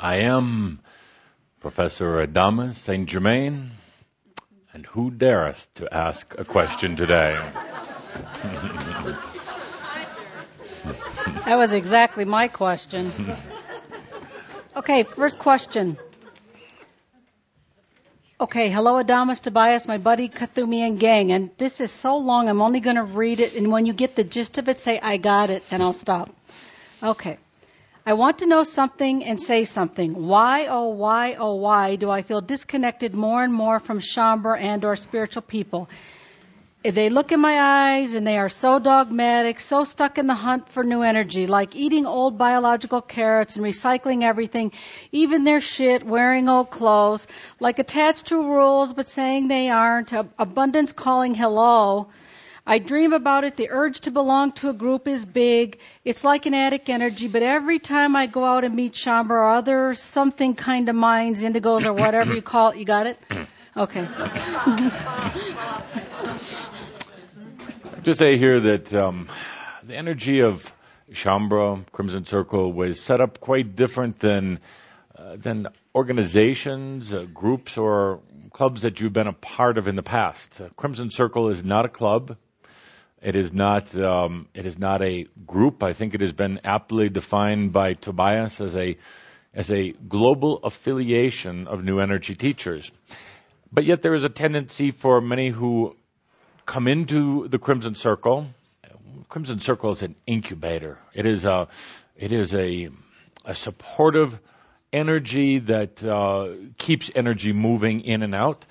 I am Professor Adamus St. Germain, and who dareth to ask a question today? That was exactly my question. Okay, first question. Okay, hello Adamus Tobias, my buddy Kuthumi and gang, and this is so long I'm only going to read it, and when you get the gist of it, say I got it, and I'll stop. Okay. I want to know something and say something. Why, oh, why, oh, why do I feel disconnected more and more from Shaumbra and or spiritual people? They look in my eyes and they are so dogmatic, so stuck in the hunt for new energy, like eating old biological carrots and recycling everything, even their shit, wearing old clothes, like attached to rules but saying they aren't, abundance calling hello, I dream about it. The urge to belong to a group is big. It's like an addict energy, but every time I go out and meet Shaumbra or other something kind of minds, indigos or whatever you call it, you got it? Okay. to say here that um, the energy of Shaumbra Crimson Circle was set up quite different than uh, than organizations, uh, groups, or clubs that you've been a part of in the past. Uh, Crimson Circle is not a club. It is not. Um, it is not a group. I think it has been aptly defined by Tobias as a as a global affiliation of new energy teachers. But yet there is a tendency for many who come into the Crimson Circle. Crimson Circle is an incubator. It is a it is a a supportive energy that uh, keeps energy moving in and out.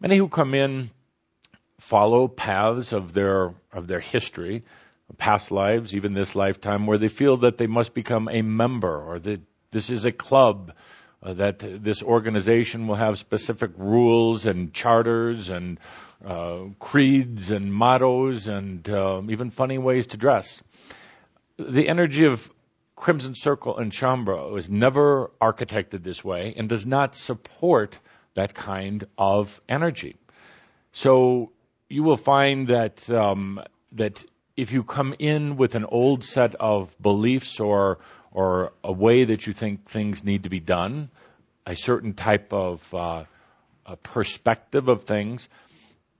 Many who come in follow paths of their of their history, past lives, even this lifetime, where they feel that they must become a member or that this is a club, uh, that this organization will have specific rules and charters and uh, creeds and mottos and uh, even funny ways to dress. The energy of Crimson Circle and Shaumbra was never architected this way and does not support that kind of energy. So you will find that um, that if you come in with an old set of beliefs or or a way that you think things need to be done, a certain type of uh, perspective of things,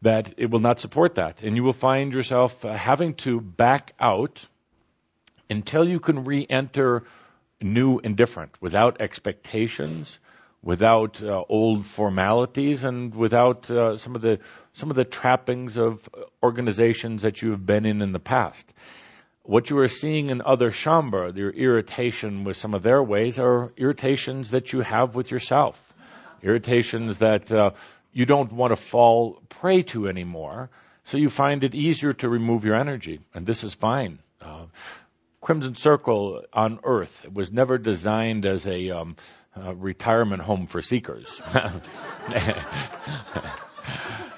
that it will not support that, and you will find yourself uh, having to back out until you can re-enter new and different, without expectations, without uh, old formalities, and without uh, some of the some of the trappings of organizations that you have been in in the past. What you are seeing in other Shaumbra, your irritation with some of their ways, are irritations that you have with yourself. Irritations that uh, you don't want to fall prey to anymore. So you find it easier to remove your energy, and this is fine. Uh, Crimson Circle on Earth was never designed as a um, uh, retirement home for seekers.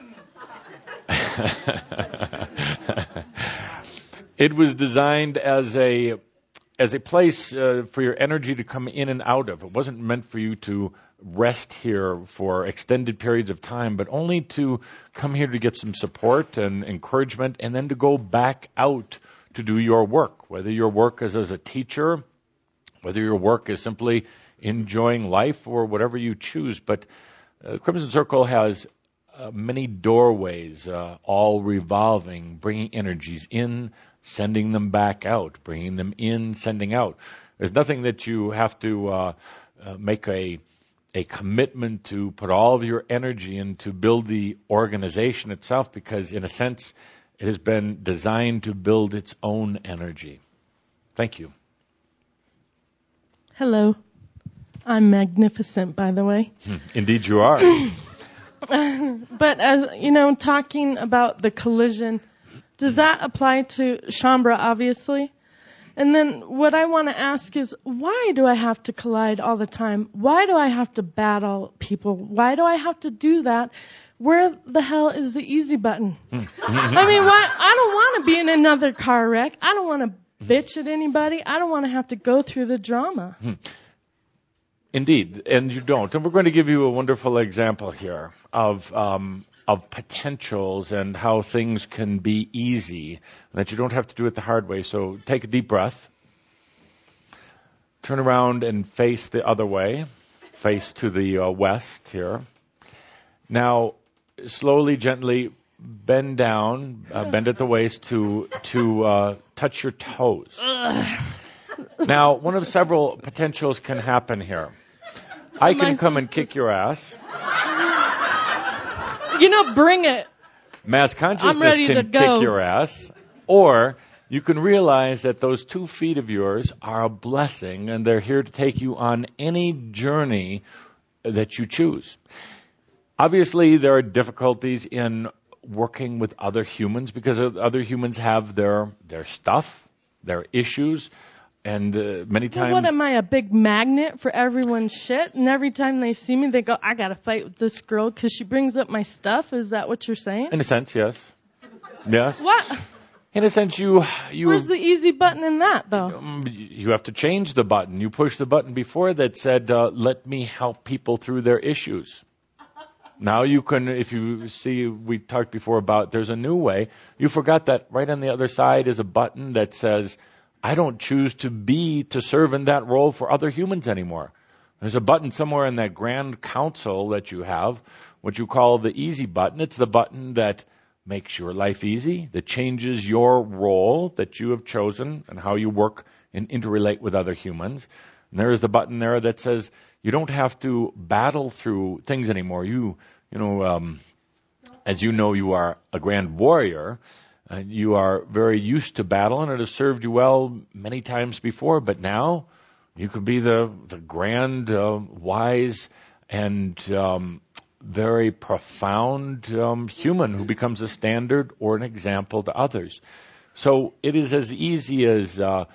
it was designed as a as a place uh, for your energy to come in and out of. It wasn't meant for you to rest here for extended periods of time, but only to come here to get some support and encouragement and then to go back out to do your work, whether your work is as a teacher, whether your work is simply enjoying life or whatever you choose. But uh, Crimson Circle has uh, many doorways, uh, all revolving, bringing energies in, sending them back out, bringing them in, sending out. There's nothing that you have to uh, uh, make a a commitment to put all of your energy into build the organization itself, because in a sense, it has been designed to build its own energy. Thank you. Hello. I'm magnificent, by the way. Hmm. Indeed, you are. but as you know, talking about the collision, does that apply to Shaumbra? Obviously. And then what I want to ask is, why do I have to collide all the time? Why do I have to battle people? Why do I have to do that? Where the hell is the easy button? I mean, why? I don't want to be in another car wreck. I don't want to bitch at anybody. I don't want to have to go through the drama. Indeed, and you don't. And we're going to give you a wonderful example here of um, of potentials and how things can be easy, that you don't have to do it the hard way. So take a deep breath. turn around and face the other way, face to the uh, west here. Now, slowly, gently bend down, uh, bend at the waist to to uh, touch your toes. Now, one of several potentials can happen here. I oh, can come and kick your ass. You know, bring it. Mass consciousness can go. kick your ass, or you can realize that those two feet of yours are a blessing and they're here to take you on any journey that you choose. Obviously, there are difficulties in working with other humans because other humans have their their stuff, their issues, and uh, many Well, times what am I, a big magnet for everyone's shit? And every time they see me, they go, I gotta fight with this girl because she brings up my stuff? Is that what you're saying? in a sense, yes. Yes. What? In a sense, you you Where's the easy button in that, though? um, you have to change the button. You push the button before that said, uh, "Let me help people through their issues." Now you can, if you see, we talked before about there's a new way. You forgot that right on the other side is a button that says, "I don't choose to be to serve in that role for other humans anymore." There's a button somewhere in that grand council that you have, what you call the easy button. It's the button that makes your life easy, that changes your role that you have chosen and how you work and interrelate with other humans. And there is the button there that says you don't have to battle through things anymore. You, you know, um, as you know, you are a grand warrior. And you are very used to battle, and it has served you well many times before. But now, you could be the the grand, uh, wise, and um, very profound um, human who becomes a standard or an example to others. So it is as easy as uh,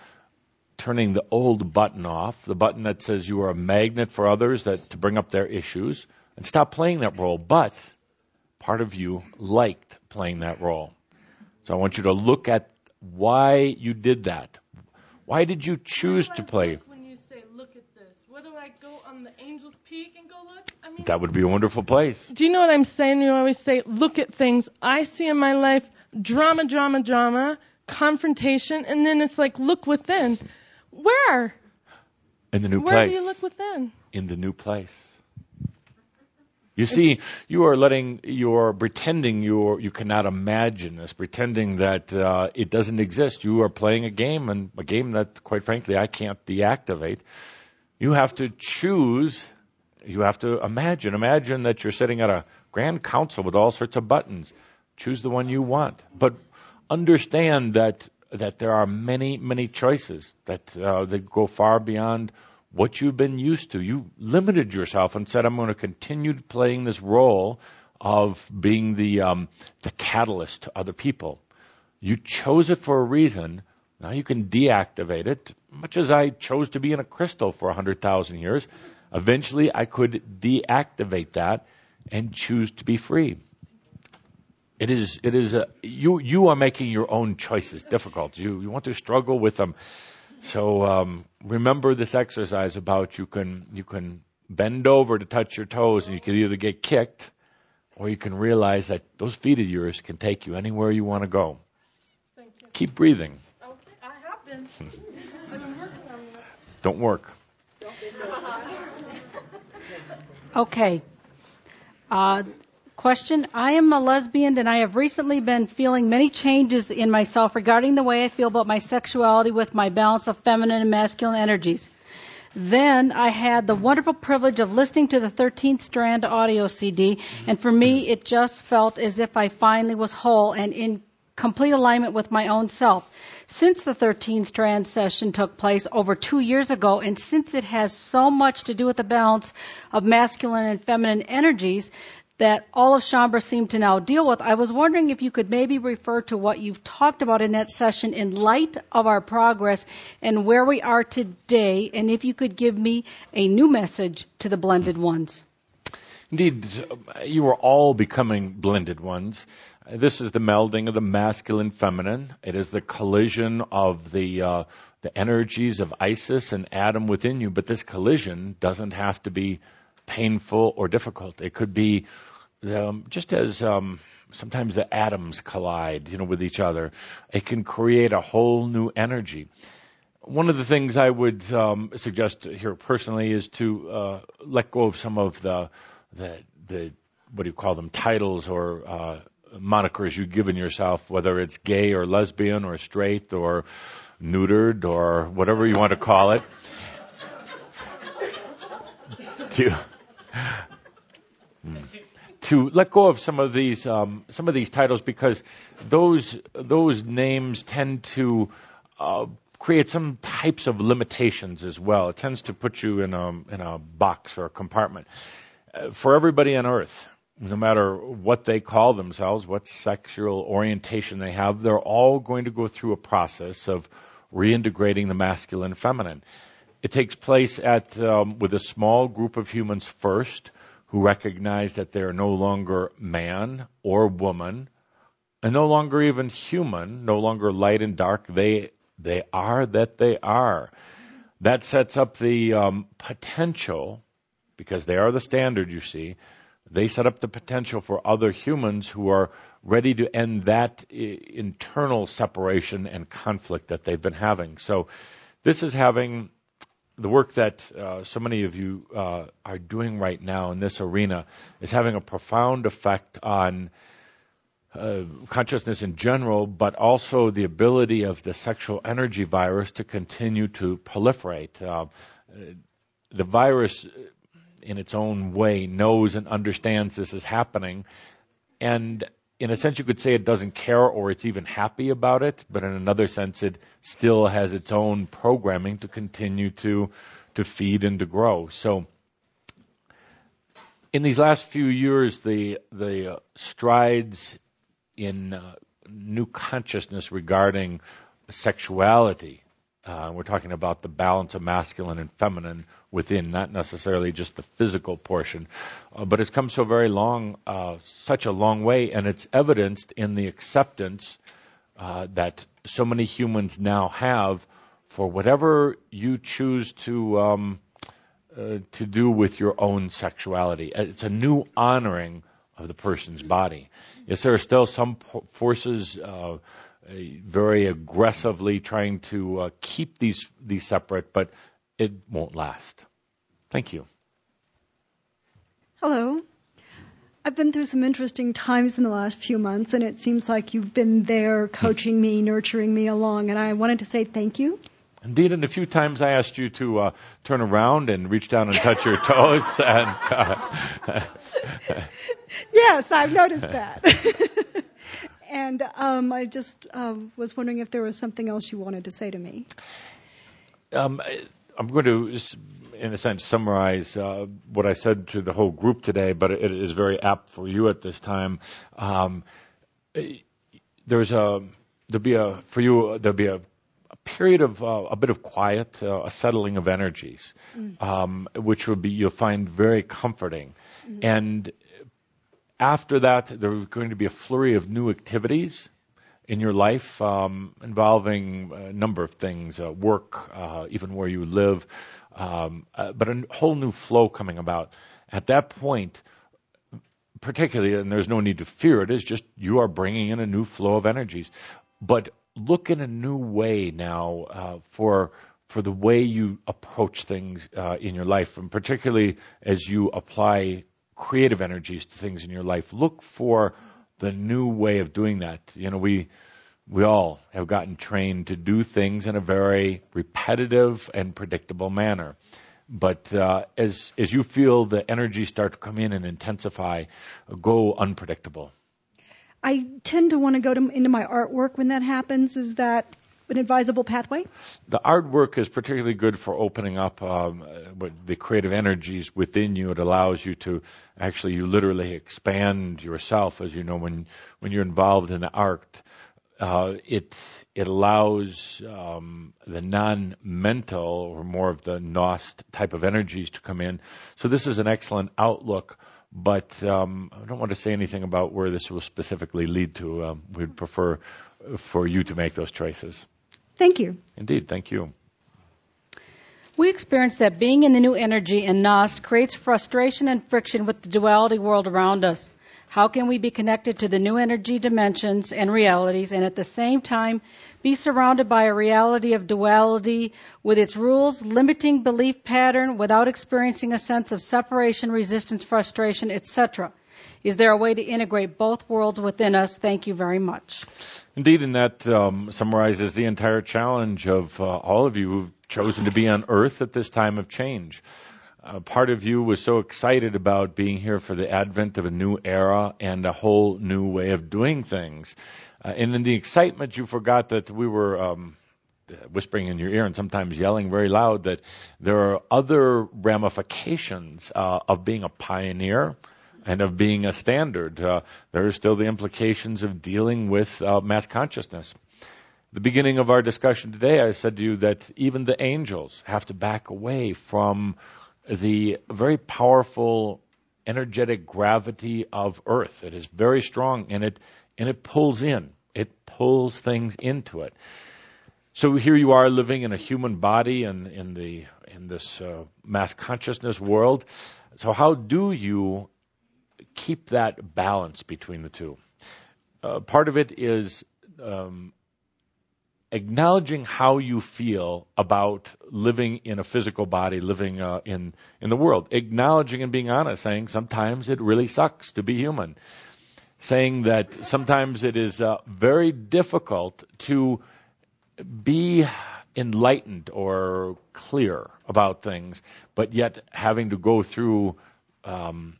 turning the old button off, the button that says you are a magnet for others that to bring up their issues, and stop playing that role. But part of you liked playing that role. So I want you to look at why you did that. Why did you choose to play? When you say, look at this, where do I go on the Angel's Peak and go look? I mean, That would be a wonderful place. do you know what I'm saying? You always say, look at things I see in my life, drama, drama, drama, confrontation, and then it's like, look within. Where? In the new Where place. do you look within? in the new place. You see, you are letting, you are pretending you are, you cannot imagine this, pretending that uh, it doesn't exist. You are playing a game, and a game that, quite frankly, I can't deactivate. You have to choose. You have to imagine. Imagine that you're sitting at a grand council with all sorts of buttons. Choose the one you want, but understand that that there are many, many choices that uh, that go far beyond what you've been used to. You limited yourself and said, "I'm going to continue playing this role of being the um, the catalyst to other people." You chose it for a reason. Now you can deactivate it, much as I chose to be in a crystal for a hundred thousand years. Eventually, I could deactivate that and choose to be free. It is, it is, a, you, you are making your own choices difficult. You, you want to struggle with them. So, um, remember this exercise about you can, you can bend over to touch your toes and you can either get kicked or you can realize that those feet of yours can take you anywhere you want to go. Thank you. Keep breathing. Okay, I have been. I've been working on that. Don't work. Okay. Uh, question. I am a lesbian and I have recently been feeling many changes in myself regarding the way I feel about my sexuality with my balance of feminine and masculine energies. Then I had the wonderful privilege of listening to the 13th Strand audio CD, and for me, it just felt as if I finally was whole and in complete alignment with my own self. Since the 13th Strand session took place over two years ago, and since it has so much to do with the balance of masculine and feminine energies, that all of Shaumbra seemed to now deal with. I was wondering if you could maybe refer to what you've talked about in that session in light of our progress and where we are today, and if you could give me a new message to the blended ones. Indeed, you are all becoming blended ones. This is the melding of the masculine feminine. It is the collision of the uh, the energies of Isis and Adam within you. But this collision doesn't have to be painful or difficult. It could be um, just as um, sometimes the atoms collide, you know, with each other. It can create a whole new energy. one of the things I would um, suggest here personally is to uh, let go of some of the, the, the what do you call them titles or uh, monikers you've given yourself, whether it's gay or lesbian or straight or neutered or whatever you want to call it. to to let go of some of these um, some of these titles because those those names tend to uh, create some types of limitations as well. It tends to put you in a in a box or a compartment. Uh, for everybody on Earth, no matter what they call themselves, what sexual orientation they have, they're all going to go through a process of reintegrating the masculine and feminine. It takes place at um, with a small group of humans first who recognize that they are no longer man or woman, and no longer even human, no longer light and dark. They they are that they are. That sets up the um, potential, because they are the standard. You see, they set up the potential for other humans who are ready to end that internal separation and conflict that they've been having. So, this is having the work that uh, so many of you uh, are doing right now in this arena is having a profound effect on uh, consciousness in general, but also the ability of the sexual energy virus to continue to proliferate. Uh, the virus, in its own way, knows and understands this is happening, and in a sense, you could say it doesn't care or it's even happy about it, but in another sense, it still has its own programming to continue to to feed and to grow. So, in these last few years, the the strides in uh, new consciousness regarding sexuality. Uh, we're talking about the balance of masculine and feminine within, not necessarily just the physical portion. Uh, but it's come so very long, uh, such a long way, and it's evidenced in the acceptance uh, that so many humans now have for whatever you choose to um, uh, to do with your own sexuality. Uh, it's a new honoring of the person's body. Yes, there still some po- forces very aggressively trying to keep these these separate, but it won't last. Thank you. Hello. I've been through some interesting times in the last few months, and it seems like you've been there coaching me, nurturing me along, and I wanted to say thank you. Indeed, and a few times I asked you to uh, turn around and reach down and touch your toes. And, uh, yes, I've noticed that. and um, I just uh, was wondering if there was something else you wanted to say to me. Um, I'm going to, in a sense, summarize uh, what I said to the whole group today, but it is very apt for you at this time. Um, there's a there'll be a for you there'll be a, a period of uh, a bit of quiet, uh, a settling of energies, mm. um, which will be you'll find very comforting, mm-hmm. and after that there's going to be a flurry of new activities in your life um, involving a number of things, uh, work, uh, even where you live, um, uh, but a whole new flow coming about. At that point, particularly, and there's no need to fear it, is just you are bringing in a new flow of energies. But look in a new way now uh, for for the way you approach things uh, in your life, and particularly as you apply creative energies to things in your life. Look for the new way of doing that. You know, we we all have gotten trained to do things in a very repetitive and predictable manner. But uh, as as you feel the energy start to come in and intensify, go unpredictable. I tend to want to go to, into my artwork when that happens. Is that an advisable pathway? The artwork is particularly good for opening up um, the creative energies within you. It allows you to actually, you literally expand yourself, as you know, when when you're involved in the art. Uh, it it allows um, the non-mental or more of the nost type of energies to come in. So this is an excellent outlook. But um, I don't want to say anything about where this will specifically lead to. Um, we'd prefer for you to make those choices. Thank you. Indeed, thank you. We experience that being in the new energy and Nost creates frustration and friction with the duality world around us. How can we be connected to the new energy dimensions and realities and at the same time be surrounded by a reality of duality with its rules, limiting belief pattern without experiencing a sense of separation, resistance, frustration, etc.? Is there a way to integrate both worlds within us? Thank you very much. Indeed, and that um, summarizes the entire challenge of uh, all of you who've chosen to be on Earth at this time of change. Uh, part of you was so excited about being here for the advent of a new era and a whole new way of doing things. Uh, and in the excitement, you forgot that we were um, whispering in your ear and sometimes yelling very loud that there are other ramifications uh, of being a pioneer and of being a standard. Uh, there are still the implications of dealing with uh, mass consciousness. The beginning of our discussion today, I said to you that even the angels have to back away from the very powerful energetic gravity of Earth. It is very strong and it and it pulls in. It pulls things into it. So here you are living in a human body and in the in this uh, mass consciousness world. So how do you keep that balance between the two. Uh, part of it is um, acknowledging how you feel about living in a physical body, living uh, in in the world. Acknowledging and being honest, saying sometimes it really sucks to be human. Saying that sometimes it is uh, very difficult to be enlightened or clear about things, but yet having to go through um,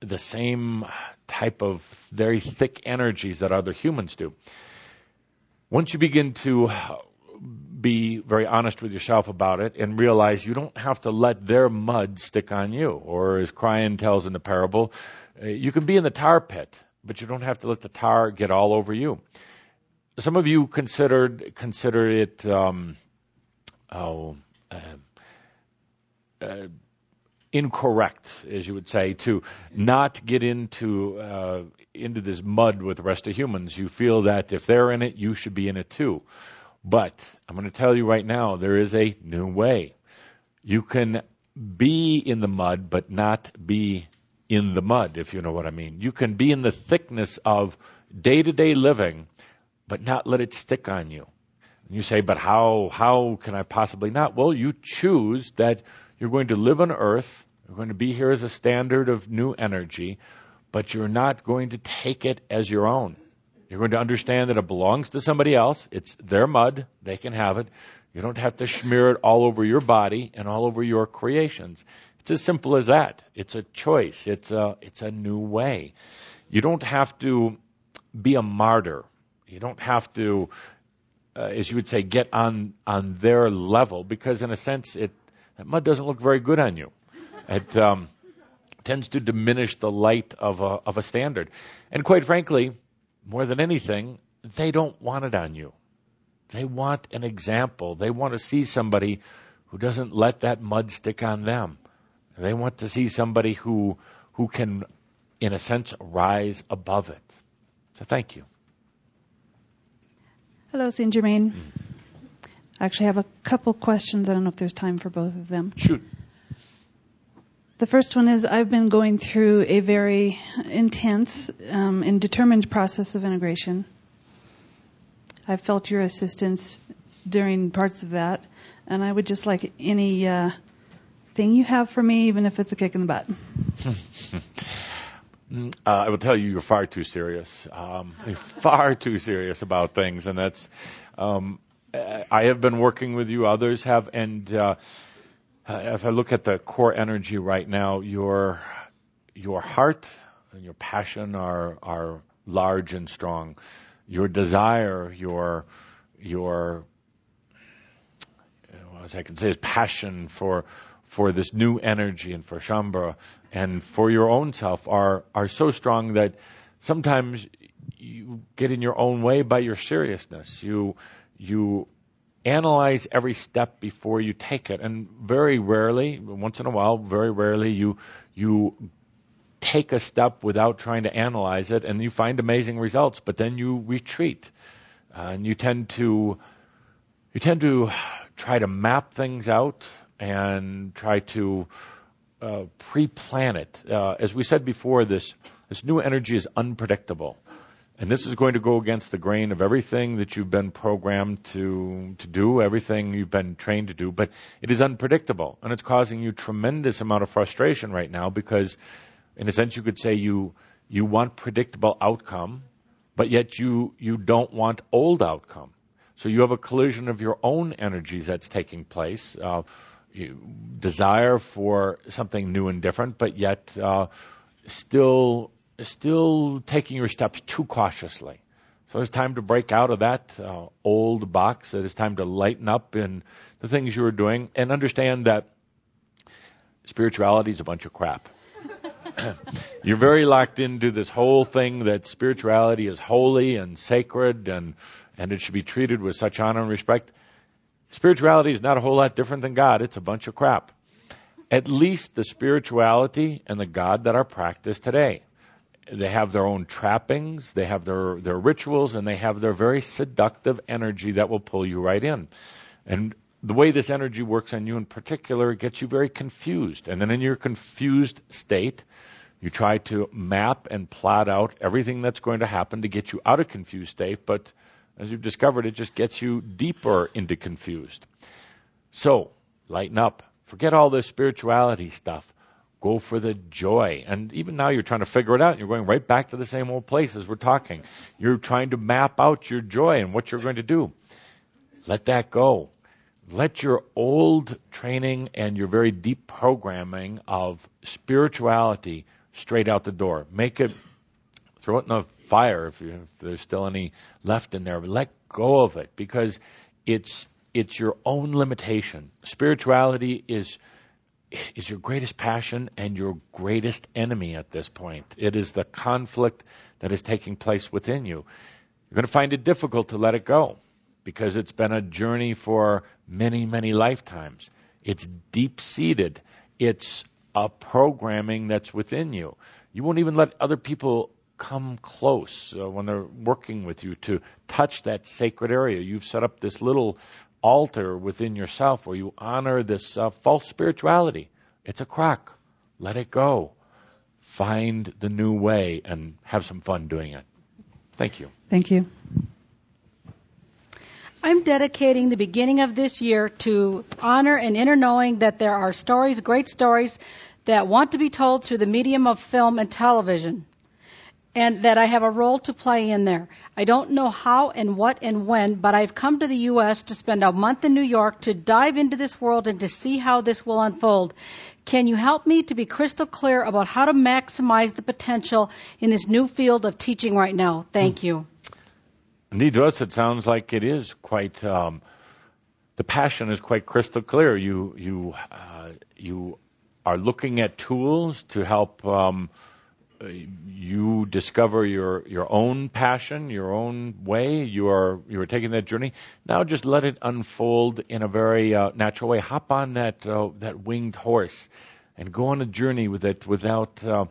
the same type of very thick energies that other humans do. Once you begin to be very honest with yourself about it and realize you don't have to let their mud stick on you, or as Kryon tells in the parable, uh, you can be in the tar pit, but you don't have to let the tar get all over you. Some of you considered consider it um, oh. Uh, uh, incorrect, as you would say, to not get into uh, into this mud with the rest of humans. You feel that if they're in it, you should be in it too. But I'm going to tell you right now, there is a new way. You can be in the mud, but not be in the mud, if you know what I mean. You can be in the thickness of day to day living, but not let it stick on you. And you say, but how, how can I possibly not? Well, you choose that you're going to live on earth. You're going to be here as a standard of new energy, but you're not going to take it as your own. You're going to understand that it belongs to somebody else. It's their mud. They can have it. You don't have to smear it all over your body and all over your creations. It's as simple as that. It's a choice. It's a, it's a new way. You don't have to be a martyr. You don't have to, uh, as you would say, get on, on their level because in a sense it, that mud doesn't look very good on you. It um, tends to diminish the light of a, of a standard. And quite frankly, more than anything, they don't want it on you. They want an example. They want to see somebody who doesn't let that mud stick on them. They want to see somebody who who can, in a sense, rise above it. So thank you. Hello, Saint Germain. Mm. I actually have a couple questions. I don't know if there's time for both of them. Shoot. The first one is I've been going through a very intense um, and determined process of integration. I've felt your assistance during parts of that, and I would just like any uh, thing you have for me, even if it's a kick in the butt. uh, I will tell you, you're far too serious. Um, far too serious about things, and that's um, I have been working with you, others have, and uh, uh, if I look at the core energy right now, your your heart and your passion are are large and strong. Your desire, your your as I can say, is passion for for this new energy and for Shaumbra and for your own self are are so strong that sometimes you get in your own way by your seriousness. You you analyze every step before you take it. And very rarely, once in a while, very rarely, you you take a step without trying to analyze it, and you find amazing results. But then you retreat, uh, and you tend to you tend to try to map things out and try to uh, pre-plan it. Uh, as we said before, this this new energy is unpredictable, and this is going to go against the grain of everything that you've been programmed to to do, everything you've been trained to do. But it is unpredictable, and it's causing you tremendous amount of frustration right now because, in a sense, you could say you you want predictable outcome, but yet you you don't want old outcome. So you have a collision of your own energies that's taking place. Uh, desire for something new and different, but yet uh, still still taking your steps too cautiously. So it's time to break out of that uh, old box. It is time to lighten up in the things you are doing and understand that spirituality is a bunch of crap. You're very locked into this whole thing that spirituality is holy and sacred and and it should be treated with such honor and respect. Spirituality is not a whole lot different than God. It's a bunch of crap. At least the spirituality and the God that are practiced today. They have their own trappings, they have their, their rituals, and they have their very seductive energy that will pull you right in. And the way this energy works on you in particular gets you very confused. And then in your confused state, you try to map and plot out everything that's going to happen to get you out of confused state, but as you've discovered, it just gets you deeper into confused. So, lighten up. Forget all this spirituality stuff. Go for the joy. And even now you're trying to figure it out. You're going right back to the same old place as we're talking. You're trying to map out your joy and what you're going to do. Let that go. Let your old training and your very deep programming of spirituality straight out the door. Make it, throw it in the fire if, you, if there's still any left in there. Let go of it because it's it's your own limitation. Spirituality is is your greatest passion and your greatest enemy at this point. It is the conflict that is taking place within you. You're going to find it difficult to let it go because it's been a journey for many, many lifetimes. It's deep seated. It's a programming that's within you. You won't even let other people come close uh, when they're working with you to touch that sacred area. You've set up this little altar within yourself where you honor this uh, false spirituality. It's a crock. Let it go. Find the new way and have some fun doing it. Thank you. Thank you. I'm dedicating the beginning of this year to honor and inner knowing that there are stories, great stories, that want to be told through the medium of film and television and that I have a role to play in there. I don't know how and what and when, but I've come to the U.S. to spend a month in New York to dive into this world and to see how this will unfold. Can you help me to be crystal clear about how to maximize the potential in this new field of teaching right now? Thank you. Indeed, to us, it sounds like it is quite. Um, the passion is quite crystal clear. You you uh, you are looking at tools to help. Um, you discover your your own passion, your own way. You are you are taking that journey. Now, just let it unfold in a very uh, natural way. Hop on that uh, that winged horse, and go on a journey with it without. Uh,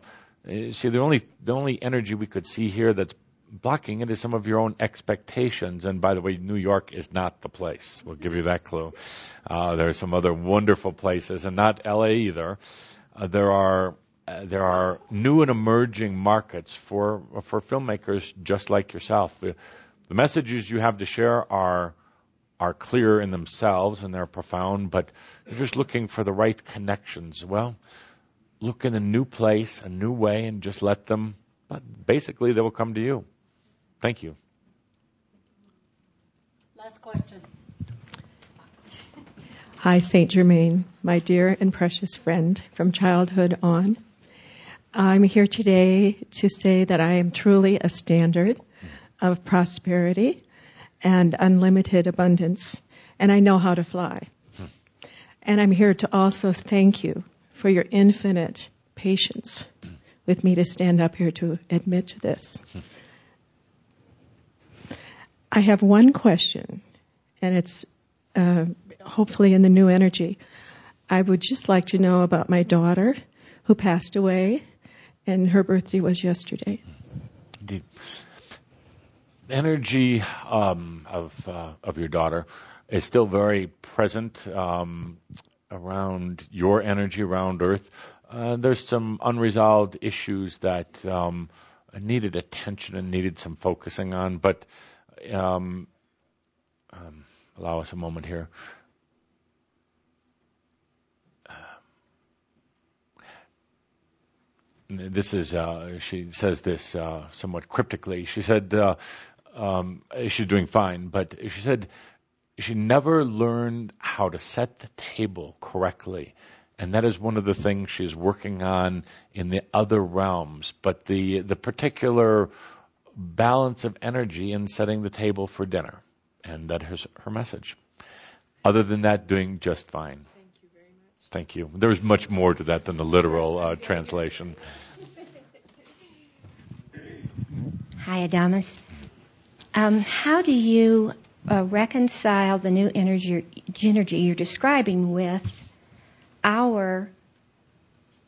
see, the only the only energy we could see here that's blocking it is some of your own expectations. And by the way, New York is not the place. We'll give you that clue. Uh, there are some other wonderful places, and not L.A. either. Uh, there are uh, there are new and emerging markets for for filmmakers just like yourself. The, the messages you have to share are are clear in themselves and they're profound, but you're just looking for the right connections. Well, look in a new place, a new way, and just let them. But basically, they will come to you. Thank you. Last question. Hi, St. Germain, my dear and precious friend from childhood on. I'm here today to say that I am truly a standard of prosperity and unlimited abundance, and I know how to fly. And I'm here to also thank you for your infinite patience with me to stand up here to admit this. I have one question, and it's uh, hopefully in the new energy. I would just like to know about my daughter who passed away and her birthday was yesterday. Indeed. Energy um, of uh, of your daughter is still very present um, around your energy around Earth. uh, there's some unresolved issues that um, needed attention and needed some focusing on. But um, um, allow us a moment here. This is, uh, she says this uh, somewhat cryptically. She said uh, um, she's doing fine, but she said she never learned how to set the table correctly. And that is one of the things she's working on in the other realms. But the, the particular balance of energy in setting the table for dinner. And that is her message. Other than that, doing just fine. Thank you very much. Thank you. There's much more to that than the literal uh, translation. Hi, Adamus. Um, how do you uh, reconcile the new energy, energy you're describing with our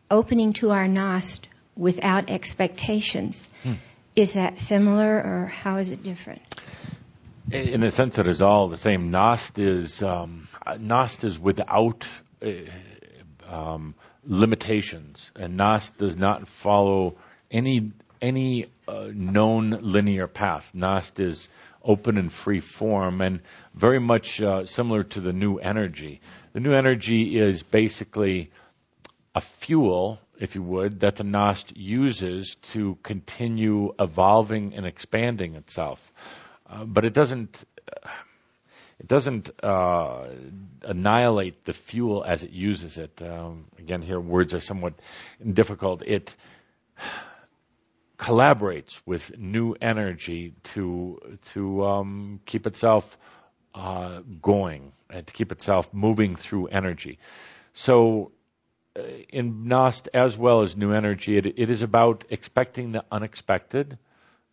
opening to our Nost without expectations? Hmm. Is that similar or how is it different? In a sense, it is all the same. Nost is um, Nost is without uh, um, limitations, and Nost does not follow any any uh, known linear path. Nost is open and free form, and very much uh, similar to the new energy. The new energy is basically a fuel, if you would, that the Nost uses to continue evolving and expanding itself. Uh, but it doesn't. It doesn't uh, annihilate the fuel as it uses it. Um, again, here words are somewhat difficult. It collaborates with new energy to to um, keep itself uh, going and to keep itself moving through energy. So, uh, in Nost as well as new energy, it, it is about expecting the unexpected.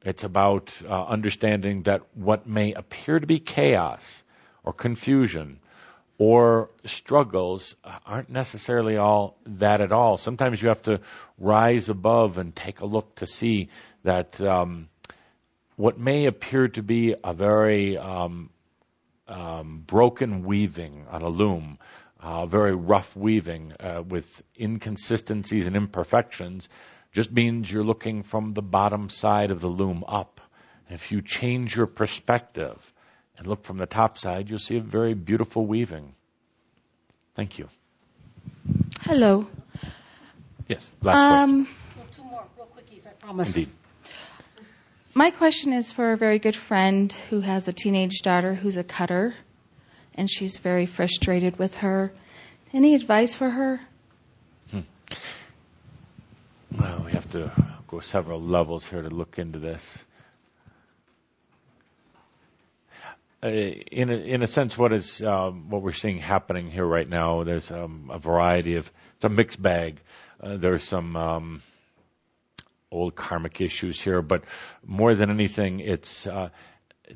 It's about uh, understanding that what may appear to be chaos or confusion or struggles aren't necessarily all that at all. Sometimes you have to rise above and take a look to see that um, what may appear to be a very um, um, broken weaving on a loom, uh, very rough weaving uh, with inconsistencies and imperfections, just means you're looking from the bottom side of the loom up. If you change your perspective, and look from the top side, you'll see a very beautiful weaving. Thank you. Hello. Yes, last Um, two more, real quickies, I promise. question. Indeed. my question is for a very good friend who has a teenage daughter who's a cutter, and she's very frustrated with her. Any advice for her? Hmm. Well, we have to go several levels here to look into this. Uh, in a, in a sense, what is um, what we're seeing happening here right now? There's um, a variety of it's a mixed bag. Uh, there's some um, old karmic issues here, but more than anything, it's uh,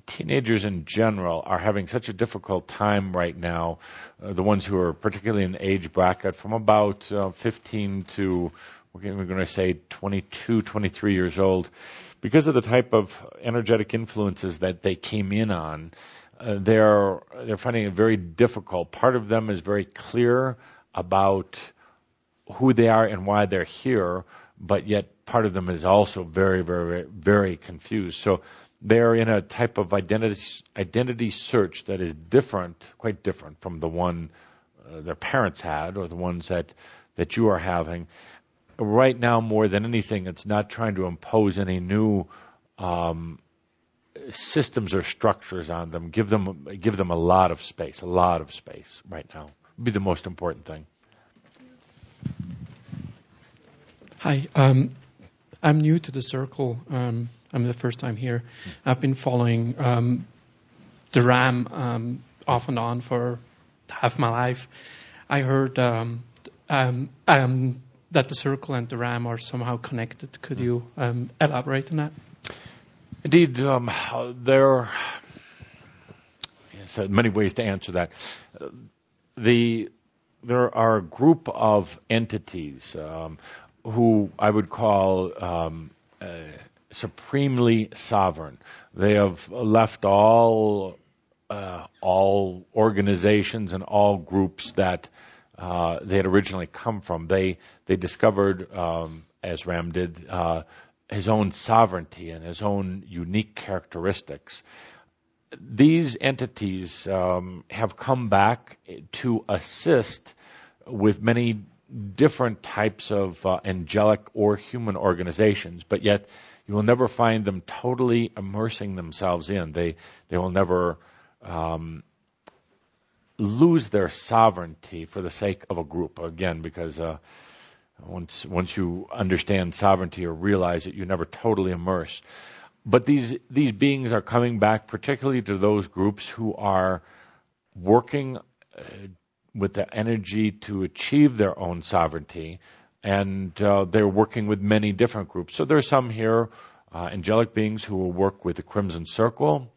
teenagers in general are having such a difficult time right now. Uh, the ones who are particularly in the age bracket from about uh, 15 to we're going to say 22, 23 years old, because of the type of energetic influences that they came in on, uh, they're they're finding it very difficult. Part of them is very clear about who they are and why they're here, but yet part of them is also very, very, very confused. So they're in a type of identity identity search that is different, quite different from the one uh, their parents had or the ones that that you are having right now more than anything, it's not trying to impose any new um, systems or structures on them. Give them give them a lot of space, a lot of space right now. Would be the most important thing. Hi, um, I'm new to the circle. Um, I'm the first time here. I've been following um, the RAM um, off and on for half my life. I heard um, um, um, that the circle and the RAM are somehow connected. Could you um, elaborate on that? Indeed, um, there yes, many ways to answer that. The there are a group of entities um, who I would call um, uh, supremely sovereign. They have left all uh, all organizations and all groups that uh, they had originally come from. They they discovered, um, as Ram did, uh, his own sovereignty and his own unique characteristics. These entities um, have come back to assist with many different types of uh, angelic or human organizations, but yet you will never find them totally immersing themselves in. They they will never um, lose their sovereignty for the sake of a group. Again, because uh, once once you understand sovereignty or realize it, you never totally immerse. But these these beings are coming back, particularly to those groups who are working uh, with the energy to achieve their own sovereignty, and uh, they're working with many different groups. So there are some here, uh, angelic beings who will work with the Crimson Circle.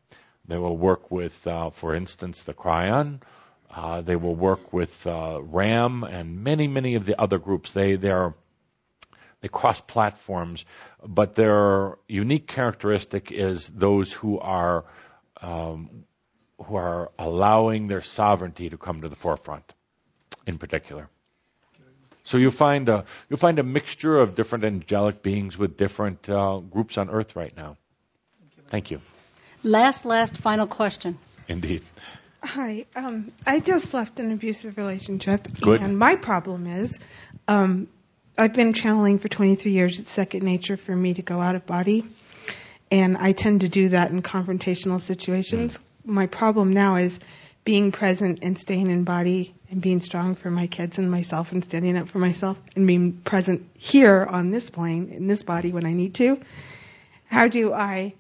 They will work with, uh, for instance, the Kryon. Uh, they will work with uh, RAM and many, many of the other groups. They they are they cross platforms, but their unique characteristic is those who are um, who are allowing their sovereignty to come to the forefront, in particular. So you find a you'll find a mixture of different angelic beings with different uh, groups on Earth right now. Thank you. Last, last, final question. Indeed. Hi. Um, I just left an abusive relationship, Good. and my problem is, um, I've been channeling for 23 years. It's second nature for me to go out of body, and I tend to do that in confrontational situations. My problem now is being present and staying in body and being strong for my kids and myself and standing up for myself and being present here on this plane in this body when I need to. How do I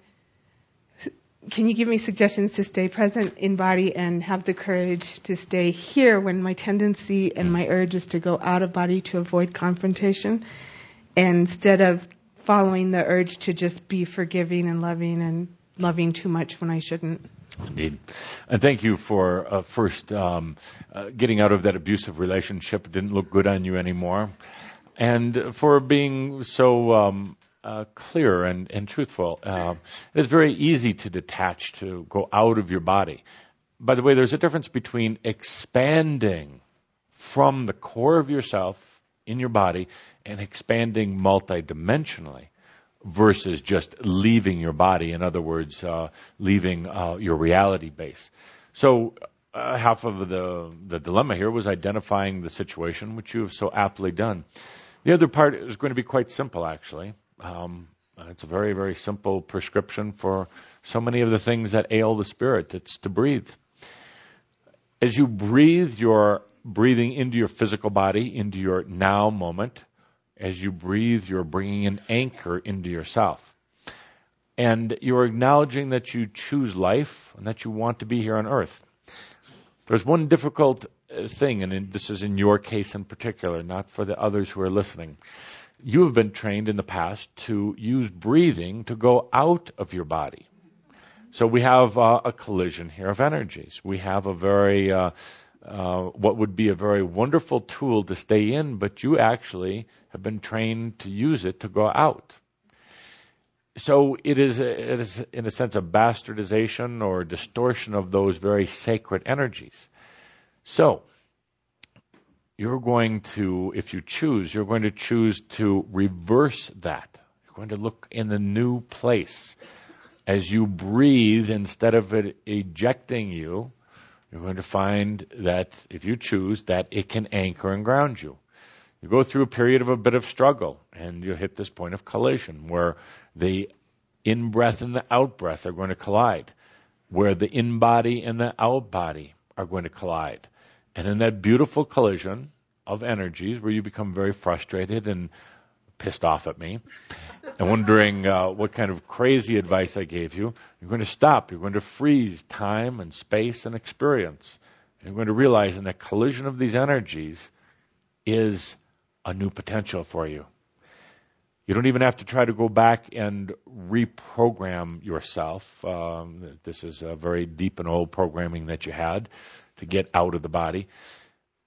can you give me suggestions to stay present in body and have the courage to stay here when my tendency and my urge is to go out of body to avoid confrontation instead of following the urge to just be forgiving and loving and loving too much when I shouldn't? Indeed. And thank you for uh, first um, uh, getting out of that abusive relationship. It didn't look good on you anymore. And for being so um, uh, clear and, and truthful. Uh, it's very easy to detach, to go out of your body. By the way, there's a difference between expanding from the core of yourself in your body and expanding multidimensionally versus just leaving your body. In other words, uh, leaving uh, your reality base. So uh, half of the the dilemma here was identifying the situation, which you have so aptly done. The other part is going to be quite simple, actually. Um, it's a very, very simple prescription for so many of the things that ail the spirit. It's to breathe. As you breathe, you're breathing into your physical body, into your now moment. As you breathe, you're bringing an anchor into yourself. And you're acknowledging that you choose life and that you want to be here on earth. There's one difficult uh, thing, and this is in your case in particular, not for the others who are listening you have been trained in the past to use breathing to go out of your body. So we have uh, a collision here of energies. We have a very, uh, uh, what would be a very wonderful tool to stay in, but you actually have been trained to use it to go out. So it is, it is in a sense, a bastardization or distortion of those very sacred energies. So, you're going to, if you choose, you're going to choose to reverse that. You're going to look in the new place. As you breathe, instead of it ejecting you, you're going to find that if you choose, that it can anchor and ground you. You go through a period of a bit of struggle, and you hit this point of collision where the in breath and the out breath are going to collide, where the in body and the out body are going to collide and in that beautiful collision of energies where you become very frustrated and pissed off at me and wondering uh, what kind of crazy advice I gave you, you're going to stop. You're going to freeze time and space and experience. And you're going to realize in that collision of these energies is a new potential for you. You don't even have to try to go back and reprogram yourself. Um, this is a very deep and old programming that you had to get out of the body.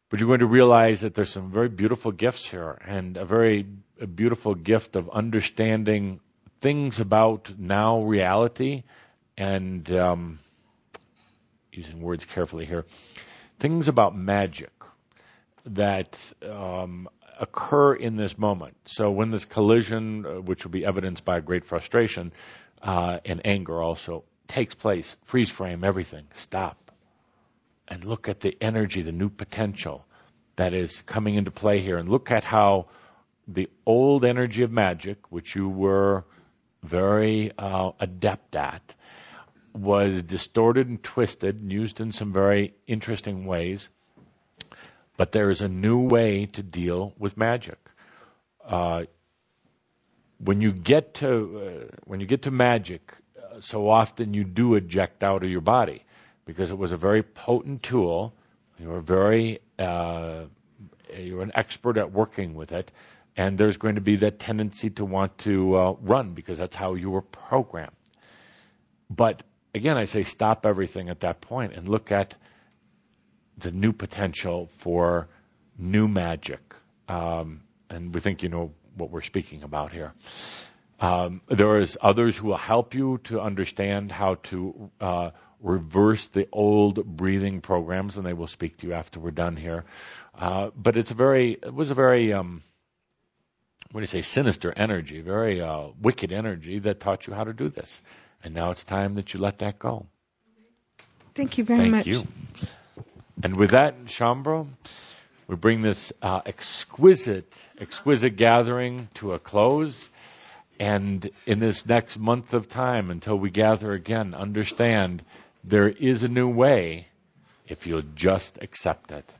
But you're going to realize that there's some very beautiful gifts here and a very a beautiful gift of understanding things about now reality and um, using words carefully here, things about magic. that um, occur in this moment. So when this collision, uh, which will be evidenced by great frustration uh, and anger also, takes place, freeze frame everything, stop, and look at the energy, the new potential that is coming into play here, and look at how the old energy of magic, which you were very uh, adept at, was distorted and twisted and used in some very interesting ways. But there is a new way to deal with magic. Uh, when you get to uh, when you get to magic, uh, so often you do eject out of your body because it was a very potent tool. You were very uh, you're an expert at working with it, and there's going to be that tendency to want to uh, run because that's how you were programmed. But again, I say stop everything at that point and look at the new potential for new magic. Um, and we think you know what we're speaking about here. Um, there is others who will help you to understand how to uh, reverse the old breathing programs, and they will speak to you after we're done here. Uh, but it's a very, it was a very, um, what do you say, sinister energy, very uh, wicked energy that taught you how to do this. And now it's time that you let that go. Thank you very Thank much. you. And with that, Shaumbra, we bring this uh, exquisite, exquisite gathering to a close. And in this next month of time, until we gather again, understand there is a new way if you'll just accept it.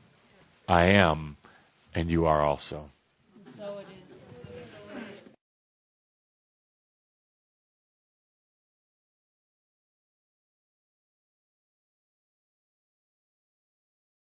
I am, and you are also.